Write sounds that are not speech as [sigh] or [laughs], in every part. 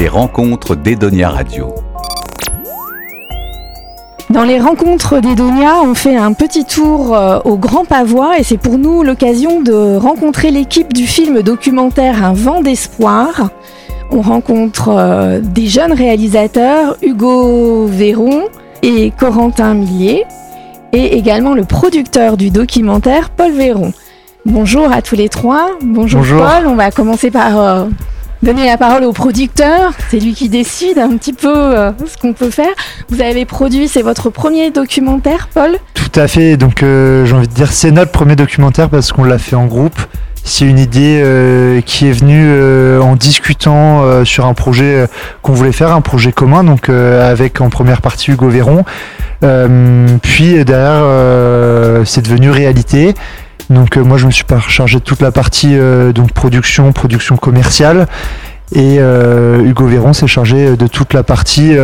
les rencontres d'Edonia Radio. Dans les rencontres d'Edonia, on fait un petit tour euh, au Grand Pavois et c'est pour nous l'occasion de rencontrer l'équipe du film documentaire Un vent d'espoir. On rencontre euh, des jeunes réalisateurs, Hugo Véron et Corentin Millier, et également le producteur du documentaire, Paul Véron. Bonjour à tous les trois. Bonjour, Paul. On va commencer par euh, donner la parole au producteur. C'est lui qui décide un petit peu euh, ce qu'on peut faire. Vous avez produit, c'est votre premier documentaire, Paul? Tout à fait. Donc euh, j'ai envie de dire c'est notre premier documentaire parce qu'on l'a fait en groupe. C'est une idée qui est venue en discutant sur un projet qu'on voulait faire, un projet commun, donc avec en première partie Hugo Véron. puis derrière, c'est devenu réalité. Donc euh, moi je me suis chargé de toute la partie euh, donc production, production commerciale. Et euh, Hugo Véron s'est chargé de toute la partie,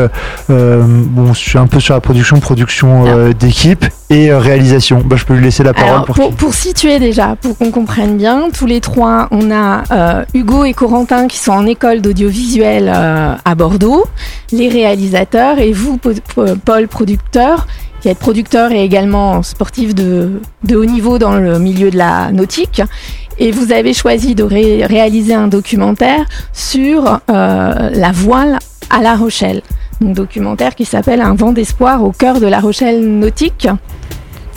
bon, je suis un peu sur la production, production ah. d'équipe et réalisation. Bah, je peux lui laisser la parole. pour, pour, situer déjà, pour qu'on comprenne bien, tous les trois, on a Hugo et Corentin qui sont en école d'audiovisuel à Bordeaux, les réalisateurs, et vous, Paul, producteur, qui producteur et également sportif de, haut niveau dans le milieu de la nautique. Et vous avez choisi de réaliser un documentaire sur euh, la voile à La Rochelle. Un documentaire qui s'appelle Un vent d'espoir au cœur de La Rochelle nautique.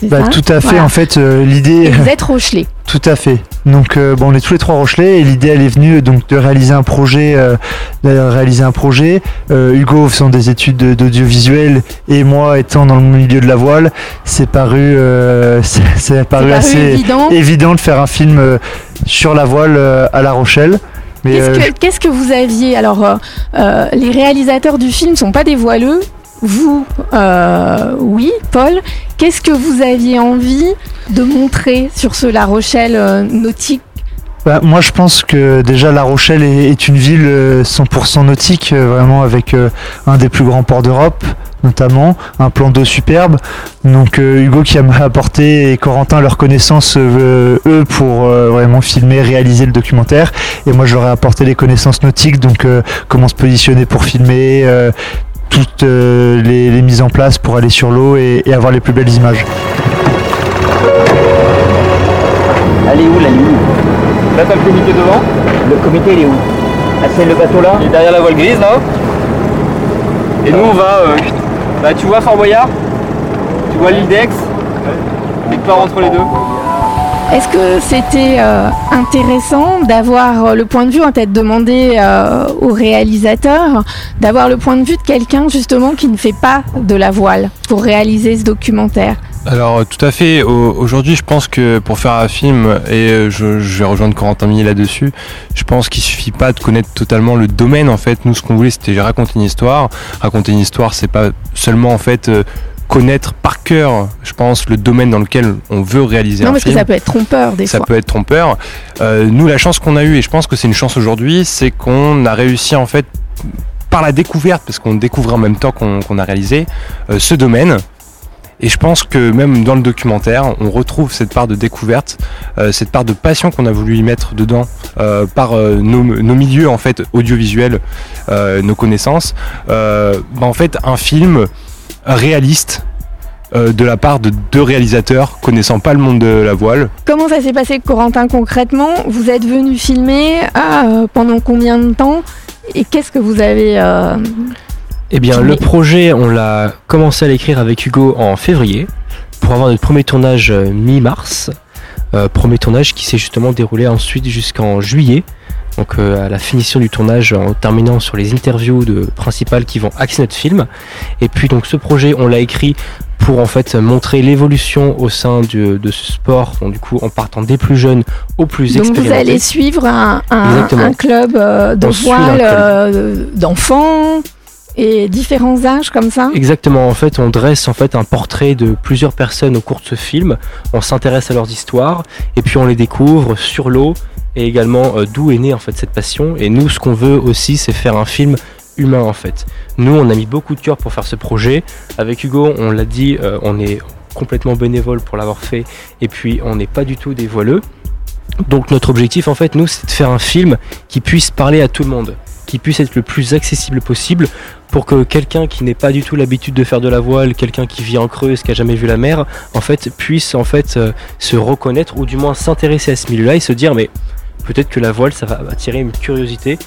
Bah, tout à fait, en fait, euh, l'idée. Vous êtes Rochelais. Tout à fait. Donc, euh, bon, on est tous les trois Rochelais et l'idée, elle est venue donc de réaliser un projet, euh, de réaliser un projet. Hugo faisant des études d'audiovisuel et moi étant dans le milieu de la voile, c'est paru, [laughs] c'est paru assez évident. de faire un film sur la voile à La Rochelle. Qu'est-ce que, que, vous aviez Alors, les réalisateurs du film sont pas des voileux, vous, euh, oui, Paul, qu'est-ce que vous aviez envie de montrer sur ce La Rochelle euh, nautique bah, moi, je pense que déjà La Rochelle est, une ville 100% euh, nautique, vraiment avec un des plus grands ports d'Europe, notamment un plan d'eau superbe. Donc Hugo qui m'a apporté et Corentin leur connaissance eux pour vraiment filmer, réaliser le documentaire. Et moi, je leur ai apporté les connaissances nautiques, donc comment se positionner pour filmer, toutes euh, les, mises en place pour aller sur l'eau et, avoir les plus belles images. Elle est où la ligne? Là t'as le comité devant. Le comité il est où? Ah c'est le bateau là? Il est derrière la voile grise là. Et nous on va... Euh, bah tu vois Fort Boyard? Tu vois l'île d'Aix On part entre les deux est-ce que c'était euh, intéressant d'avoir euh, le point de vue, en tête demandé euh, au réalisateur, d'avoir le point de vue de quelqu'un justement qui ne fait pas de la voile pour réaliser ce documentaire? Alors tout à fait. Aujourd'hui, je pense que pour faire un film, et je, vais rejoindre Corentin Millet là-dessus, je pense qu'il suffit pas de connaître totalement le domaine. En fait, nous, ce qu'on voulait, c'était raconter une histoire. Raconter une histoire, c'est pas seulement en fait connaître par cœur, je pense, le domaine dans lequel on veut réaliser non, un film. Non, parce que ça peut être trompeur des ça fois. Ça peut être trompeur. Euh, nous, la chance qu'on a eue, et je pense que c'est une chance aujourd'hui, c'est qu'on a réussi en fait par la découverte, parce qu'on découvrait en même temps qu'on a réalisé euh, ce domaine. Et je pense que même dans le documentaire, on retrouve cette part de découverte, euh, cette part de passion qu'on a voulu y mettre dedans par nos, milieux en fait audiovisuels, nos connaissances. Bah, en fait, un film réaliste euh, de la part de deux réalisateurs connaissant pas le monde de la voile. Comment ça s'est passé, Corentin, concrètement Vous êtes venu filmer euh, pendant combien de temps Et qu'est-ce que vous avez euh, Eh bien, le projet, on l'a commencé à l'écrire avec Hugo en février pour avoir notre premier tournage mi-mars. premier tournage qui s'est justement déroulé ensuite jusqu'en juillet donc euh, à la finition du tournage en terminant sur les interviews de principales qui vont axer notre film. Et puis donc ce projet, on l'a écrit pour en fait montrer l'évolution au sein de ce sport, du coup en partant des plus jeunes aux plus donc Donc vous allez suivre un, club euh, de voile euh, d'enfants et différents âges comme ça Exactement, en fait on dresse en fait un portrait de plusieurs personnes au cours de ce film, on s'intéresse à leurs histoires et puis on les découvre sur l'eau et également euh, d'où est née en fait cette passion. Et nous, ce qu'on veut aussi, c'est faire un film humain en fait. Nous, on a mis beaucoup de cœur pour faire ce projet. Avec Hugo, on l'a dit, euh, on est complètement bénévole pour l'avoir fait. Et puis, on n'est pas du tout des voileux. Donc, notre objectif, en fait, nous, c'est de faire un film qui puisse parler à tout le monde qui puisse être le plus accessible possible pour que quelqu'un qui n'ait pas du tout l'habitude de faire de la voile, quelqu'un qui vit en Creuse, qui a jamais vu la mer, en fait puisse en fait euh, se reconnaître ou du moins s'intéresser à ce milieu-là et se dire mais peut-être que la voile ça va attirer une curiosité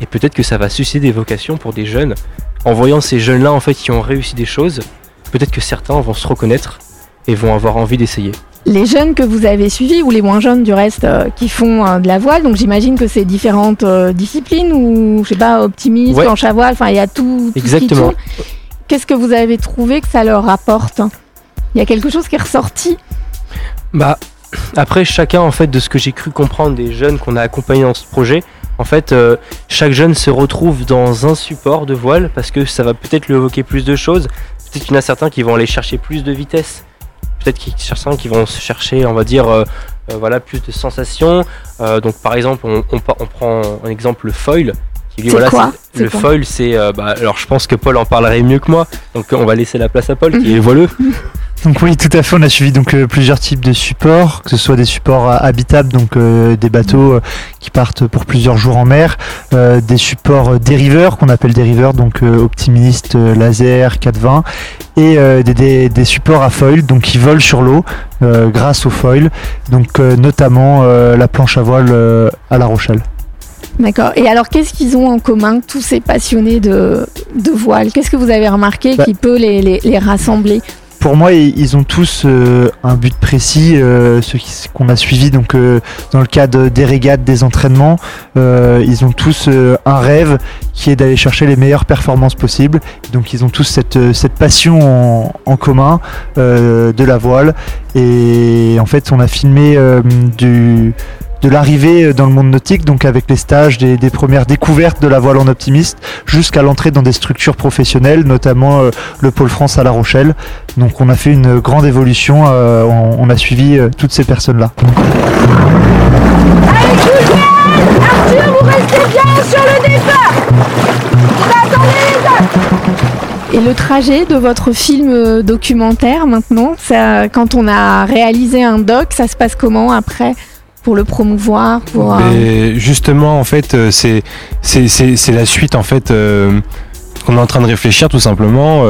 et peut-être que ça va susciter des vocations pour des jeunes. En voyant ces jeunes-là en fait qui ont réussi des choses, peut-être que certains vont se reconnaître et vont avoir envie d'essayer. Les jeunes que vous avez suivis, ou les moins jeunes du reste, euh, qui font euh, de la voile, donc j'imagine que c'est différentes euh, disciplines, ou je sais pas, optimisme, Ouais. planche à voile, enfin il y a tout. tout ce qui Exactement. Qu'est-ce que vous avez trouvé que ça leur apporte? Il y a quelque chose qui est ressorti? Bah, après, chacun, en fait, de ce que j'ai cru comprendre des jeunes qu'on a accompagnés dans ce projet, en fait, chaque jeune se retrouve dans un support de voile parce que ça va peut-être lui évoquer plus de choses. Peut-être qu'il y en a certains qui vont aller chercher plus de vitesse. Peut-être certains qui vont se chercher, on va dire, euh, euh, voilà, plus de sensations. Euh, donc, par exemple, on, on pa- on prend un exemple le foil. Qui, lui, C'est voilà, quoi Le foil, c'est. bah, alors, je pense que Paul en parlerait mieux que moi. Donc, on va laisser la place à Paul, qui [laughs] est voileux. Donc oui, tout à fait. On a suivi donc euh, plusieurs types de supports, que ce soit des supports euh, habitables, donc euh, des bateaux qui partent pour plusieurs jours en mer, des supports dériveurs qu'on appelle dériveurs, donc optimistes, euh, laser, 420, et des, des- des supports à foil, donc qui volent sur l'eau grâce au foil, donc notamment la planche à voile à La Rochelle. D'accord. Et alors, qu'est-ce qu'ils ont en commun, tous ces passionnés de, de voile? Qu'est-ce que vous avez remarqué Bah- qui peut les, les- les rassembler? Pour moi, ils ont tous euh, un but précis, euh, ceux qu'on a suivis donc euh, dans le cadre des régates, des entraînements. euh, ils ont tous euh, un rêve qui est d'aller chercher les meilleures performances possibles. Donc, ils ont tous cette, cette passion en, en commun de la voile. Et en fait, on a filmé du de l'arrivée dans le monde nautique, donc avec les stages, des, des premières découvertes de la voile en optimiste, jusqu'à l'entrée dans des structures professionnelles, notamment euh, le pôle France à La Rochelle. Donc on a fait une grande évolution, euh, on, on a suivi euh, toutes ces personnes-là. Et le trajet de votre film euh, documentaire maintenant, ça, quand on a réalisé un doc, ça se passe comment après? Pour le promouvoir pour, euh, justement, en fait, euh, c'est la suite en fait euh, qu'on est en train de réfléchir tout simplement.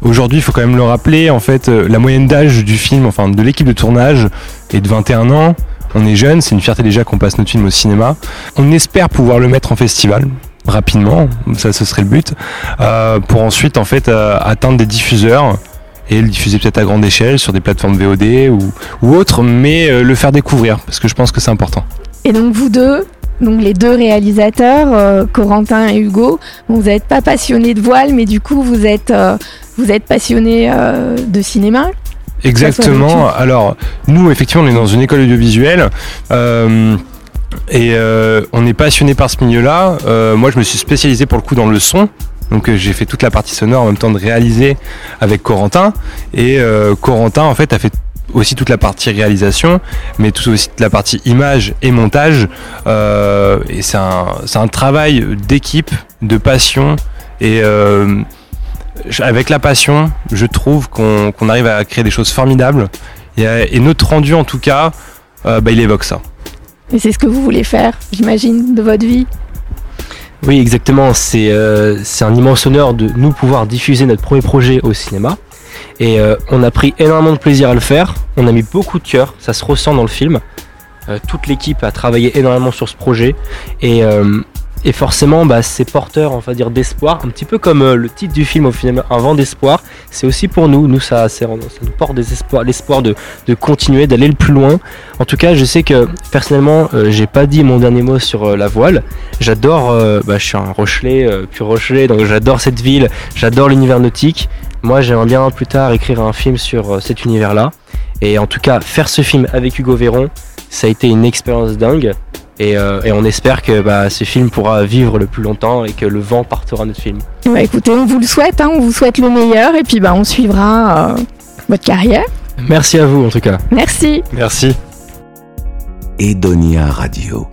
Aujourd'hui, il faut quand même le rappeler, en fait, la moyenne d'âge du film, enfin de l'équipe de tournage, est de 21 ans. On est jeune, c'est une fierté déjà qu'on passe notre film au cinéma. On espère pouvoir le mettre en festival rapidement, ça ce serait le but, pour ensuite en fait atteindre des diffuseurs et le diffuser peut-être à grande échelle sur des plateformes VOD ou, ou autres, mais euh, le faire découvrir parce que je pense que c'est important. Et donc vous deux, donc les deux réalisateurs, euh, Corentin et Hugo, vous n'êtes pas passionnés de voile, mais du coup vous êtes, euh, vous êtes passionnés euh, de cinéma? Exactement. Alors, nous, effectivement, on est dans une école audiovisuelle. et on est passionné par ce milieu-là. Moi, je me suis spécialisé pour le coup dans le son. Donc, euh, j'ai fait toute la partie sonore en même temps de réaliser avec Corentin. Et euh, Corentin, en fait, a fait aussi toute la partie réalisation, mais tout aussi toute la partie image et montage. Euh, et c'est un, un travail d'équipe, de passion. Et avec la passion, je trouve qu'on arrive à créer des choses formidables. Et, notre rendu, en tout cas, bah, il évoque ça. Et c'est ce que vous voulez faire, j'imagine, de votre vie? Oui, exactement. C'est euh, un immense honneur de nous pouvoir diffuser notre premier projet au cinéma. Et euh, on a pris énormément de plaisir à le faire. On a mis beaucoup de cœur. Ça se ressent dans le film. Euh, toute l'équipe a travaillé énormément sur ce projet. Et, euh, et forcément, bah, c'est porteur, on va dire, d'espoir. Un petit peu comme euh, le titre du film au final, Un vent d'espoir. C'est aussi pour nous. Nous, ça, ça nous porte des l'espoir de, continuer, d'aller le plus loin. En tout cas, je sais que personnellement, euh, j'ai pas dit mon dernier mot sur euh, la voile. J'adore, euh, bah, je suis un Rochelet, pur Rochelet, donc j'adore cette ville, j'adore l'univers nautique. Moi, j'aimerais bien plus tard écrire un film sur cet univers-là. Et en tout cas, faire ce film avec Hugo Véron, ça a été une expérience dingue. Et, euh, et on espère que bah, ce film pourra vivre le plus longtemps et que le vent partira de notre film. Bah, écoutez, on vous le souhaite, hein, on vous souhaite le meilleur, et puis bah, on suivra euh, votre carrière. Merci à vous en tout cas. Merci. Merci. Edonia Radio.